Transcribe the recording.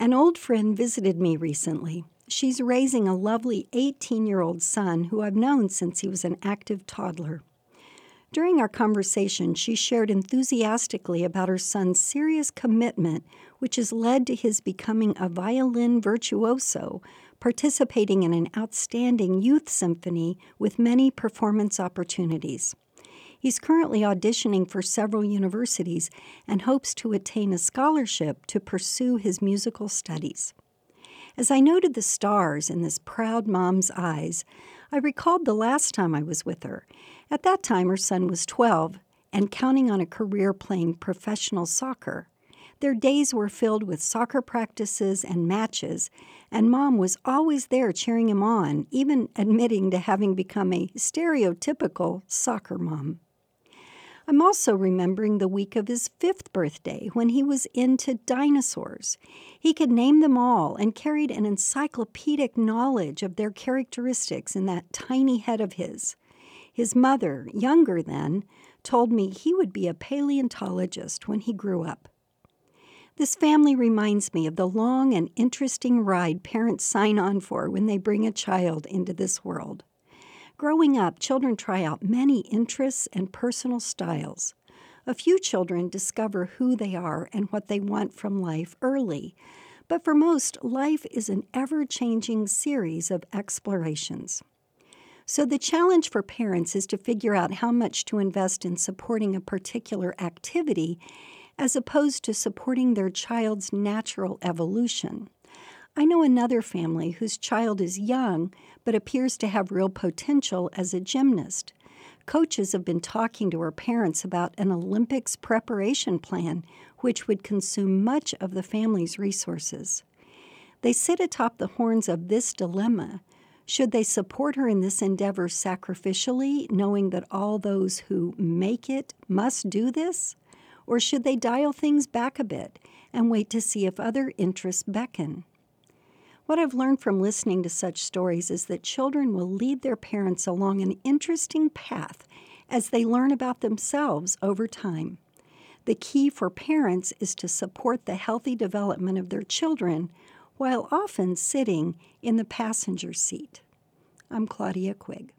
An old friend visited me recently. She's raising a lovely 18 year old son who I've known since he was an active toddler. During our conversation, she shared enthusiastically about her son's serious commitment, which has led to his becoming a violin virtuoso, participating in an outstanding youth symphony with many performance opportunities. He's currently auditioning for several universities and hopes to attain a scholarship to pursue his musical studies. As I noted the stars in this proud mom's eyes, I recalled the last time I was with her. At that time, her son was 12 and counting on a career playing professional soccer. Their days were filled with soccer practices and matches, and mom was always there cheering him on, even admitting to having become a stereotypical soccer mom. I'm also remembering the week of his fifth birthday when he was into dinosaurs. He could name them all and carried an encyclopedic knowledge of their characteristics in that tiny head of his. His mother, younger then, told me he would be a paleontologist when he grew up. This family reminds me of the long and interesting ride parents sign on for when they bring a child into this world. Growing up, children try out many interests and personal styles. A few children discover who they are and what they want from life early, but for most, life is an ever changing series of explorations. So, the challenge for parents is to figure out how much to invest in supporting a particular activity as opposed to supporting their child's natural evolution. I know another family whose child is young but appears to have real potential as a gymnast. Coaches have been talking to her parents about an Olympics preparation plan, which would consume much of the family's resources. They sit atop the horns of this dilemma. Should they support her in this endeavor sacrificially, knowing that all those who make it must do this? Or should they dial things back a bit and wait to see if other interests beckon? What I've learned from listening to such stories is that children will lead their parents along an interesting path as they learn about themselves over time. The key for parents is to support the healthy development of their children while often sitting in the passenger seat. I'm Claudia Quigg.